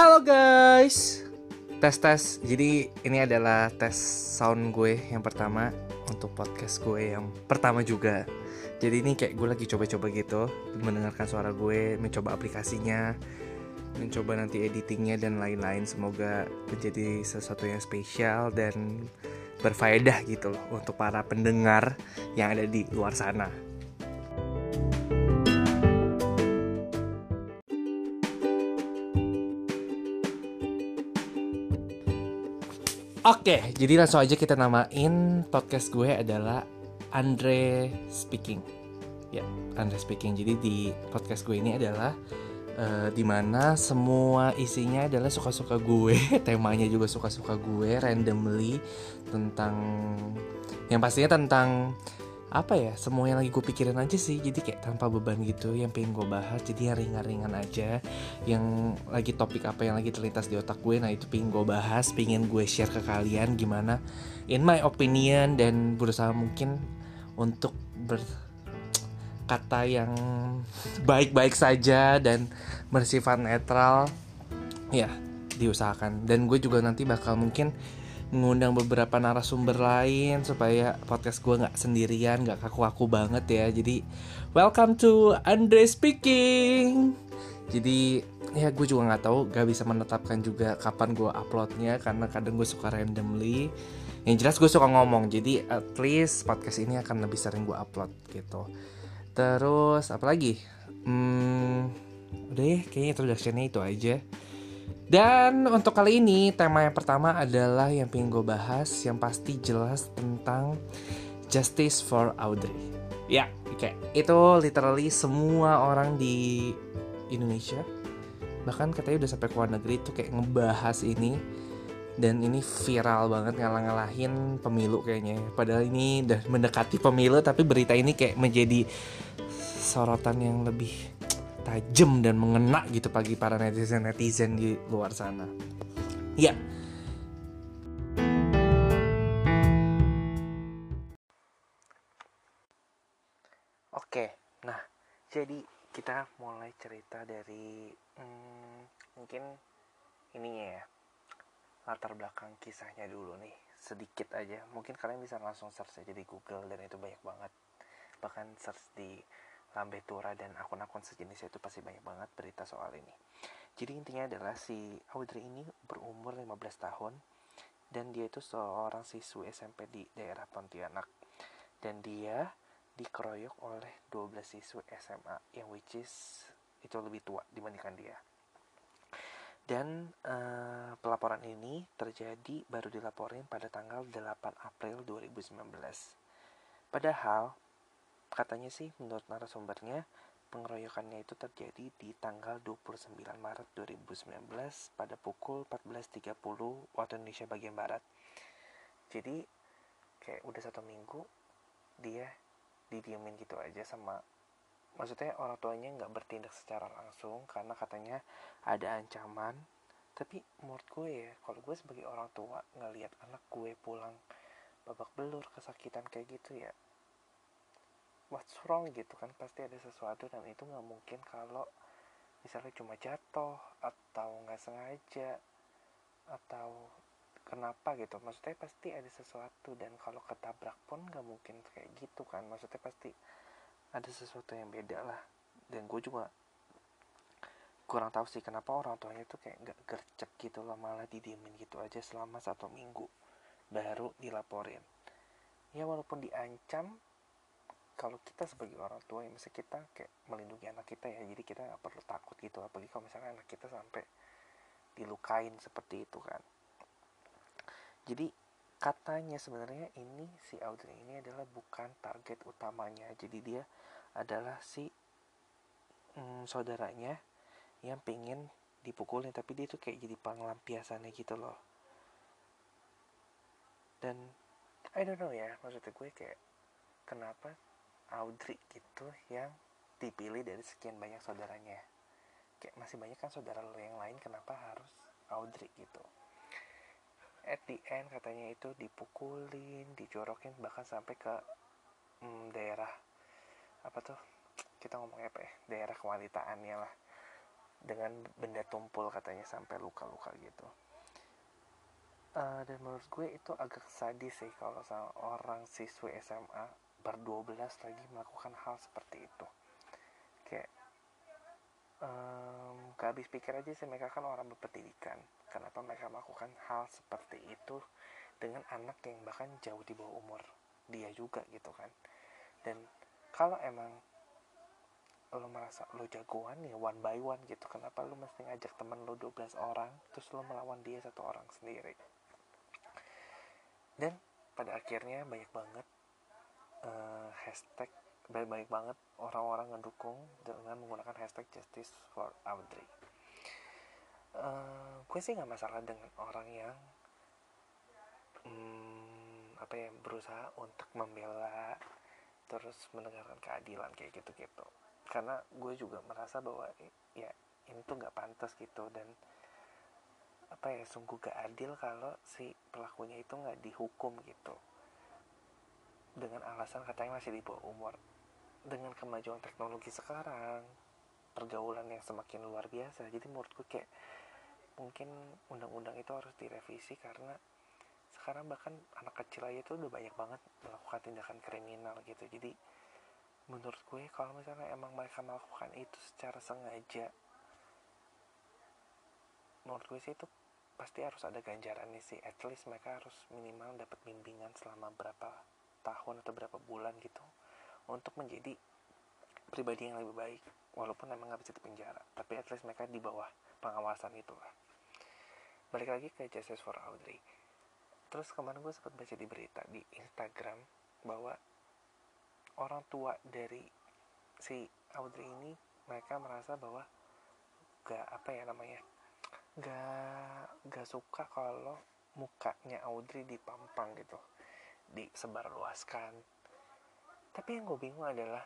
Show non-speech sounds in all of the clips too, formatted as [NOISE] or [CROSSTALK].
Halo guys. Tes tes Jadi ini adalah tes sound gue yang pertama Untuk podcast gue yang pertama juga. Jadi ini kayak gue lagi coba-coba gitu Mendengarkan suara gue Mencoba aplikasinya Mencoba nanti editingnya dan lain-lain. Semoga menjadi sesuatu yang spesial Dan berfaedah gitu loh Untuk para pendengar yang ada di luar sana Oke, jadi langsung aja kita namain podcast gue adalah Andre Speaking. Ya, Andre Speaking. Jadi di podcast gue ini adalah uh, di mana semua isinya adalah suka-suka gue, [LAUGHS] temanya juga suka-suka gue, randomly tentang yang pastinya tentang apa ya semua yang lagi gue pikirin aja sih. Jadi kayak tanpa beban gitu yang pengen gue bahas jadi yang ringan-ringan aja. Yang lagi topik apa yang lagi terlintas di otak gue nah itu pengen gue bahas pengen gue share ke kalian gimana in my opinion dan berusaha mungkin untuk berkata yang baik-baik saja dan bersifat netral ya diusahakan. Dan gue juga nanti bakal mungkin mengundang beberapa narasumber lain supaya podcast gue nggak sendirian nggak kaku-kaku banget ya. Jadi welcome to Andre speaking. Jadi ya gue juga nggak tahu gak bisa menetapkan juga kapan gue uploadnya karena kadang gue suka randomly. Yang jelas gue suka ngomong jadi at least podcast ini akan lebih sering gue upload gitu. Terus apa lagi? Hmm, udah ya kayaknya introductionnya itu aja dan untuk kali ini tema yang pertama adalah yang pengen gue bahas yang pasti jelas tentang justice for Audrey. Ya, kayak itu literally semua orang di Indonesia bahkan katanya udah sampai ke luar negeri tuh kayak ngebahas ini. Dan ini viral banget ngalah-ngalahin pemilu kayaknya. Padahal ini udah mendekati pemilu tapi berita ini kayak menjadi sorotan yang lebih tajam dan mengena gitu bagi para netizen-netizen di luar sana. Ya. Oke, nah jadi kita mulai cerita dari hmm, mungkin ininya ya latar belakang kisahnya dulu nih sedikit aja mungkin kalian bisa langsung search aja di Google dan itu banyak banget bahkan search di Lambe Tura dan akun-akun sejenisnya itu pasti banyak banget berita soal ini. Jadi intinya adalah si Audrey ini berumur 15 tahun dan dia itu seorang siswi SMP di daerah Pontianak. Dan dia dikeroyok oleh 12 siswi SMA yang which is itu lebih tua dibandingkan dia. Dan uh, pelaporan ini terjadi baru dilaporin pada tanggal 8 April 2019. Padahal katanya sih menurut narasumbernya pengeroyokannya itu terjadi di tanggal 29 Maret 2019 pada pukul 14.30 waktu Indonesia bagian Barat. Jadi kayak udah satu minggu dia didiemin gitu aja sama maksudnya orang tuanya nggak bertindak secara langsung karena katanya ada ancaman tapi menurut gue ya kalau gue sebagai orang tua ngelihat anak gue pulang babak belur kesakitan kayak gitu ya what's wrong gitu kan pasti ada sesuatu dan itu nggak mungkin kalau misalnya cuma jatuh atau nggak sengaja atau kenapa gitu. Maksudnya pasti ada sesuatu dan kalau ketabrak pun nggak mungkin kayak gitu kan. Maksudnya pasti ada sesuatu yang beda lah. Dan gue juga kurang tahu sih kenapa orang tuanya tuh kayak nggak gercep gitu loh malah didiemin gitu aja selama satu minggu baru dilaporin. Ya walaupun diancam kalau kita sebagai orang tua yang misalnya kita kayak melindungi anak kita ya jadi kita nggak perlu takut gitu. Apalagi kalau misalnya anak kita sampai dilukain seperti itu kan. Jadi katanya sebenarnya ini si Audrey ini adalah bukan target utamanya. Jadi dia adalah si hmm, saudaranya yang pengen dipukulin tapi dia tuh kayak jadi penglampiasannya gitu loh. Dan I don't know ya maksudnya gue kayak kenapa Audrey gitu yang dipilih dari sekian banyak saudaranya. Kayak masih banyak kan saudara lo yang lain kenapa harus Audrey gitu? At the end katanya itu dipukulin dicorokin bahkan sampai ke hmm, daerah apa tuh? Kita ngomongnya apa ya? Daerah kewanitaannya lah. Dengan benda tumpul katanya sampai luka-luka gitu. Uh, dan menurut gue itu agak sadis sih kalau sama orang siswi SMA ber-12 lagi melakukan hal seperti itu. Kayak um, gak habis pikir aja sih mereka kan orang berpendidikan. Kenapa mereka melakukan hal seperti itu dengan anak yang bahkan jauh di bawah umur dia juga gitu kan? Dan kalau emang lo merasa lo jagoan ya one by one gitu kenapa lo mesti ngajak temen lo 12 orang terus lo melawan dia satu orang sendiri? Dan pada akhirnya banyak banget uh, hashtag banyak banget orang-orang ngedukung dengan menggunakan hashtag justice for Audrey. Uh, gue sih nggak masalah dengan orang yang um, apa ya berusaha untuk membela terus mendengarkan keadilan kayak gitu-gitu. Karena gue juga merasa bahwa ya ini tuh nggak pantas gitu dan apa ya sungguh gak adil kalau si pelakunya itu nggak dihukum gitu dengan alasan katanya masih di bawah umur. Dengan kemajuan teknologi sekarang pergaulan yang semakin luar biasa. Jadi menurut gue kayak mungkin undang-undang itu harus direvisi karena sekarang bahkan anak kecil aja tuh udah banyak banget melakukan tindakan kriminal gitu. Jadi menurut gue kalau misalnya emang mereka melakukan itu secara sengaja menurut gue sih itu pasti harus ada ganjarannya sih. At least mereka harus minimal dapat bimbingan selama berapa tahun atau berapa bulan gitu untuk menjadi pribadi yang lebih baik walaupun emang nggak bisa dipenjara tapi at least mereka di bawah pengawasan itu. Lah balik lagi ke Justice for Audrey. Terus kemarin gue sempat baca di berita di Instagram bahwa orang tua dari si Audrey ini mereka merasa bahwa gak apa ya namanya gak gak suka kalau mukanya Audrey dipampang gitu disebarluaskan. Tapi yang gue bingung adalah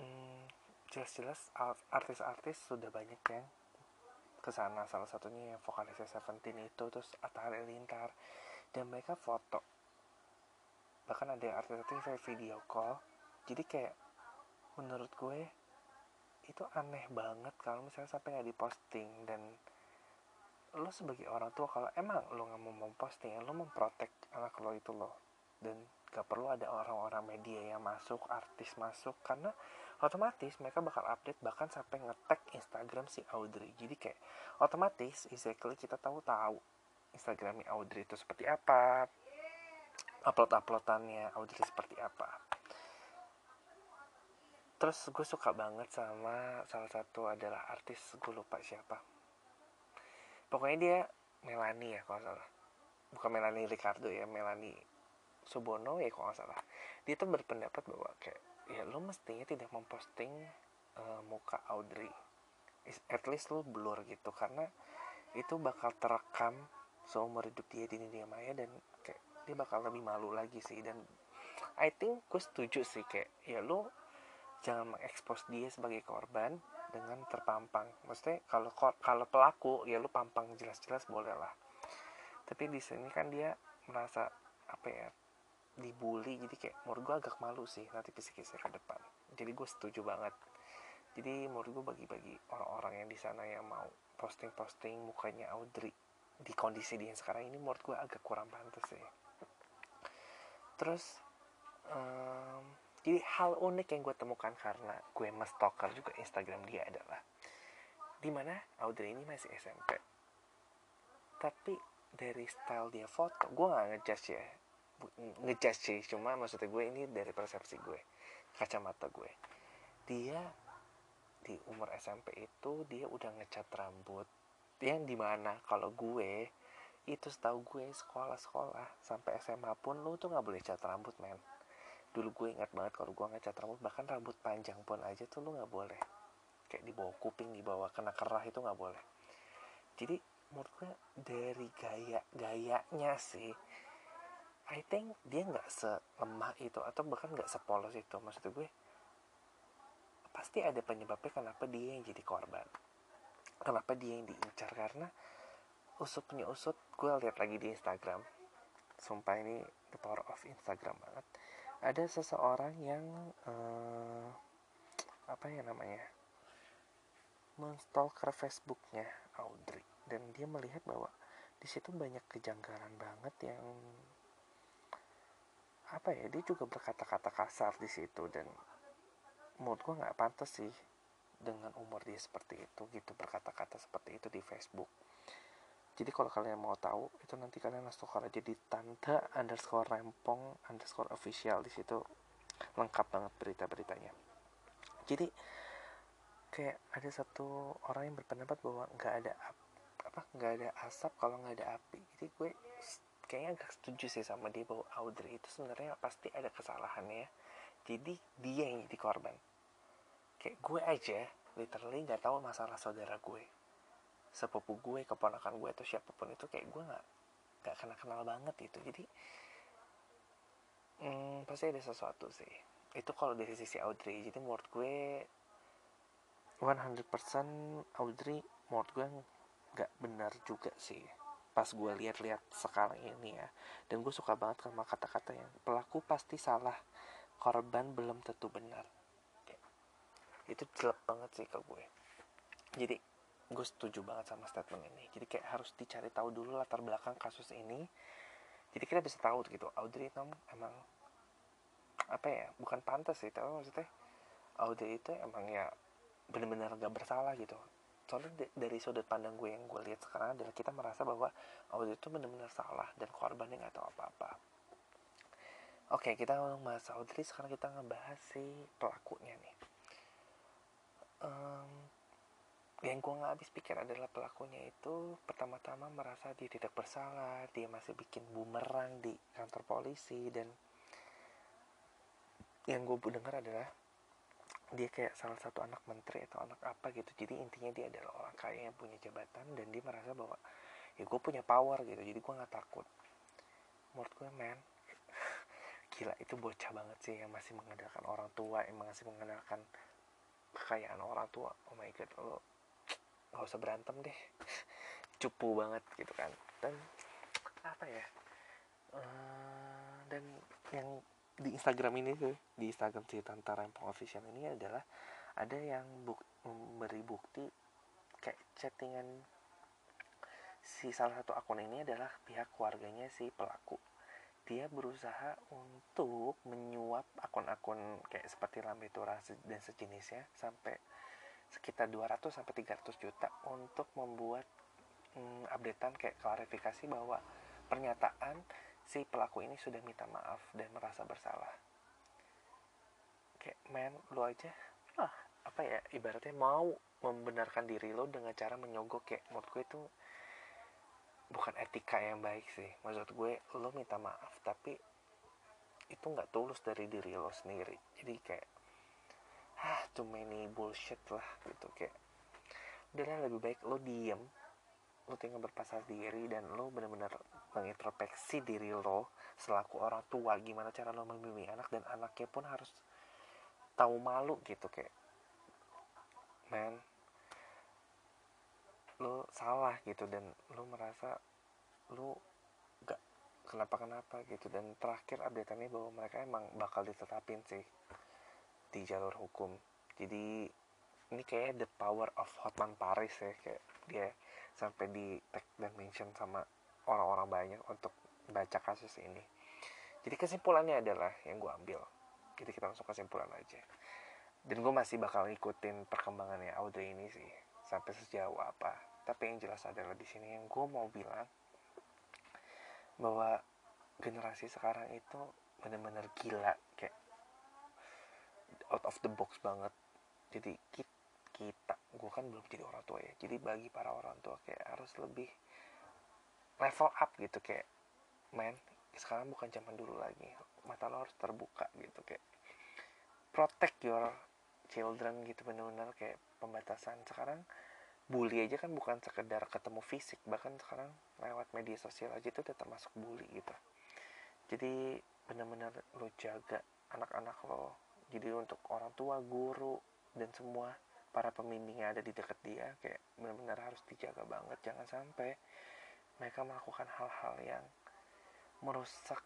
hmm, jelas-jelas artis-artis sudah banyak yang ke sana salah satunya yang vokalisnya Seventeen itu terus Atta Halilintar. Dan mereka foto. Bahkan ada artis-artis saya video call. Jadi kayak menurut gue itu aneh banget kalau misalnya sampai nggak diposting. Dan lo sebagai orang tua kalau emang lo nggak mau memposting lo memprotek anak lo itu lo dan gak perlu ada orang-orang media yang masuk artis masuk karena otomatis mereka bakal update bahkan sampai ngetek Instagram si Audrey. Jadi kayak otomatis exactly kita tahu tahu Instagramnya Audrey itu seperti apa upload-uploadannya Audrey seperti apa. Terus gue suka banget sama salah satu adalah artis gue lupa siapa. Pokoknya dia Melanie ya kalau salah bukan Melanie Ricardo ya Melanie Subono ya kalau salah. Dia tuh berpendapat bahwa kayak ya lo mestinya tidak memposting uh, muka Audrey. At least lo blur gitu karena itu bakal terekam seumur hidup dia di dunia maya dan kayak dia bakal lebih malu lagi sih. Dan I think gue setuju sih kayak ya lo jangan mengekspos dia sebagai korban dengan terpampang. Maksudnya kalau kalau pelaku ya lo pampang jelas-jelas boleh lah tapi di sini kan dia merasa apa ya dibully jadi kayak menurut gue agak malu sih nanti psikisnya ke depan. Jadi gue setuju banget. Jadi menurut gue bagi-bagi orang-orang yang di sana yang mau posting-posting mukanya Audrey di kondisi dia sekarang ini menurut gue agak kurang pantas sih. Terus um, jadi hal unik yang gue temukan karena gue stalker juga Instagram dia adalah di mana Audrey ini masih SMP tapi dari style dia foto gue gak ngejudge ya. Ngejudge sih cuma maksudnya gue ini dari persepsi gue kacamata gue. Dia di umur SMP itu dia udah ngecat rambut yang di mana kalau gue itu setahu gue sekolah-sekolah sampai SMA pun lu tuh nggak boleh cat rambut men. Dulu gue ingat banget kalau gue nggak cat rambut bahkan rambut panjang pun aja tuh lu nggak boleh. Kayak di bawah kuping di bawah kena kerah itu nggak boleh. Jadi menurut gue dari gaya gayanya sih I think dia nggak selemah itu atau bahkan nggak sepolos itu. Maksud gue pasti ada penyebabnya kenapa dia yang jadi korban. Kenapa dia yang diincar? Karena usut punya usut gue lihat lagi di Instagram. Sumpah ini the power of Instagram banget. Ada seseorang yang uh, apa ya namanya menstalker Facebooknya Audrey dan dia melihat bahwa di situ banyak kejanggalan banget yang apa ya dia juga berkata-kata kasar di situ dan menurut gue nggak pantas sih dengan umur dia seperti itu gitu berkata-kata seperti itu di Facebook. Jadi kalau kalian mau tahu itu nanti kalian langsung kalau jadi tante underscore rempong underscore official di situ. Lengkap banget berita-beritanya. Jadi kayak ada satu orang yang berpendapat bahwa nggak ada apa nggak ada asap kalau nggak ada api. Jadi gue kayaknya agak setuju sih sama dia bahwa Audrey itu sebenarnya pasti ada kesalahannya jadi dia yang jadi korban. Kayak gue aja literally nggak tahu masalah saudara gue. Sepupu gue keponakan gue atau siapa pun itu kayak gue nggak nggak kenal kenal banget itu jadi hmm, pasti ada sesuatu sih. Itu kalau dari sisi Audrey. Jadi menurut gue 100% Audrey menurut gue nggak benar juga sih pas gue lihat-lihat sekarang ini ya. Dan gue suka banget sama kata-kata yang pelaku pasti salah korban belum tentu benar. Itu jelek banget sih ke gue. Jadi gue setuju banget sama statement ini. Jadi kayak harus dicari tahu dulu latar belakang kasus ini. Jadi kita bisa tahu gitu Audrey itu emang apa ya bukan pantas sih tapi maksudnya Audrey itu emang ya benar-benar gak bersalah gitu soalnya dari sudut pandang gue yang gue lihat sekarang adalah kita merasa bahwa Audrey itu benar-benar salah dan korbannya nggak tahu apa-apa. Oke kita ngomong bahas Audrey sekarang kita ngebahas si pelakunya nih. Um, yang gue nggak habis pikir adalah pelakunya itu pertama-tama merasa dia tidak bersalah dia masih bikin bumerang di kantor polisi dan yang gue dengar adalah dia kayak salah satu anak menteri atau anak apa gitu. Jadi intinya dia adalah orang kaya yang punya jabatan dan dia merasa bahwa ya gue punya power gitu. Jadi gue nggak takut. Menurut gue man [LAUGHS] gila itu bocah banget sih yang masih mengandalkan orang tua yang masih mengandalkan kekayaan orang tua. Oh my god lo nggak usah berantem deh. [LAUGHS] Cupu banget gitu kan. Dan apa ya uh, dan yang di Instagram ini tuh di Instagram si Tante Rempong Official ini adalah ada yang buk, memberi bukti kayak chattingan si salah satu akun ini adalah pihak keluarganya si pelaku. Dia berusaha untuk menyuap akun-akun kayak seperti Lambe Tura dan sejenisnya sampai sekitar 200 sampai 300 juta untuk membuat hmm, updatean kayak klarifikasi bahwa pernyataan si pelaku ini sudah minta maaf dan merasa bersalah. Kayak men, lo aja. Ah, apa ya ibaratnya mau membenarkan diri lo dengan cara menyogok kayak menurut gue itu bukan etika yang baik sih. Maksud gue lo minta maaf tapi itu nggak tulus dari diri lo sendiri. Jadi kayak ah too many bullshit lah gitu kayak udahlah lebih baik lo diem lo tinggal berpasang diri dan lo benar-benar mengintrospeksi diri lo selaku orang tua. Gimana cara lo membimbing anak dan anaknya pun harus tahu malu gitu kayak man lo salah gitu dan lo merasa lo gak kenapa kenapa gitu. Dan terakhir update ini bahwa mereka emang bakal ditetapin sih di jalur hukum. Jadi ini kayak the power of Hotman Paris ya kayak dia sampai di tag dan mention sama orang-orang banyak untuk baca kasus ini. Jadi kesimpulannya adalah yang gue ambil. Jadi kita langsung kesimpulan aja. Dan gue masih bakal ngikutin perkembangannya Audrey ini sih sampai sejauh apa. Tapi yang jelas adalah di sini yang gue mau bilang bahwa generasi sekarang itu benar-benar gila kayak out of the box banget. Jadi kita, kita. Gue kan belum jadi orang tua ya. Jadi bagi para orang tua kayak harus lebih level up gitu kayak man sekarang bukan zaman dulu lagi. Mata lo harus terbuka gitu kayak protect your children gitu benar-benar kayak pembatasan. Sekarang bully aja kan bukan sekedar ketemu fisik bahkan sekarang lewat media sosial aja itu udah termasuk bully gitu. Jadi benar-benar lo jaga anak-anak lo. Jadi untuk orang tua guru dan semua para pembimbing yang ada di dekat dia kayak benar-benar harus dijaga banget. Jangan sampai mereka melakukan hal-hal yang merusak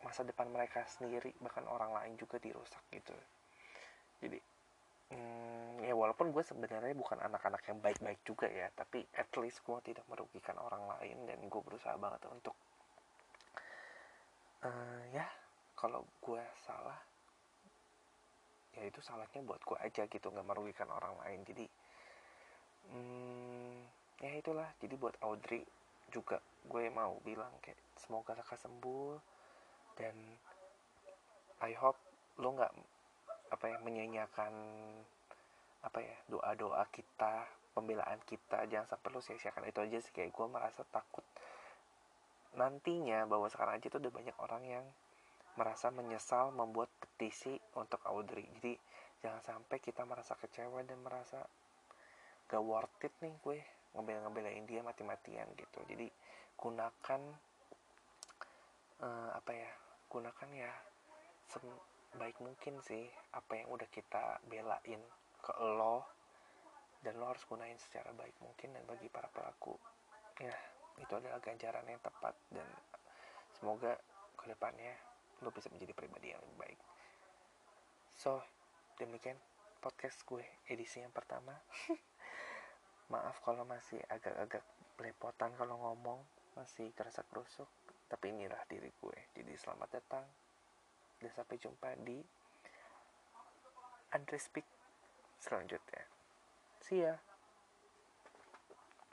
masa depan mereka sendiri bahkan orang lain juga dirusak gitu. Jadi hmm, ya walaupun gue sebenarnya bukan anak-anak yang baik-baik juga ya tapi at least gue tidak merugikan orang lain dan gue berusaha banget untuk uh, ya kalau gue salah ya itu salahnya buat gue aja gitu nggak merugikan orang lain. Jadi hmm, ya itulah. Jadi buat Audrey juga gue mau bilang kayak semoga lekas sembuh dan I hope lo nggak apa ya menyanyiakan apa ya doa doa kita pembelaan kita. Jangan sampai lo sia-siakan itu aja sih. Kayak gue merasa takut nantinya bahwa sekarang aja tuh udah banyak orang yang merasa menyesal membuat petisi untuk Audrey. Jadi jangan sampai kita merasa kecewa dan merasa gak worth it nih gue ngebela-ngebelain dia mati-matian gitu. Jadi gunakan uh, apa ya gunakan ya sebaik mungkin sih apa yang udah kita belain ke lo dan lo harus gunain secara baik mungkin dan bagi para pelaku. Ya itu adalah ganjaran yang tepat dan semoga ke depannya lo bisa menjadi pribadi yang lebih baik so demikian podcast gue edisi yang pertama [LAUGHS] maaf kalau masih agak-agak belepotan kalau ngomong masih terasa kerusuk tapi inilah diri gue jadi selamat datang dan sampai jumpa di Andre Speak selanjutnya. See ya.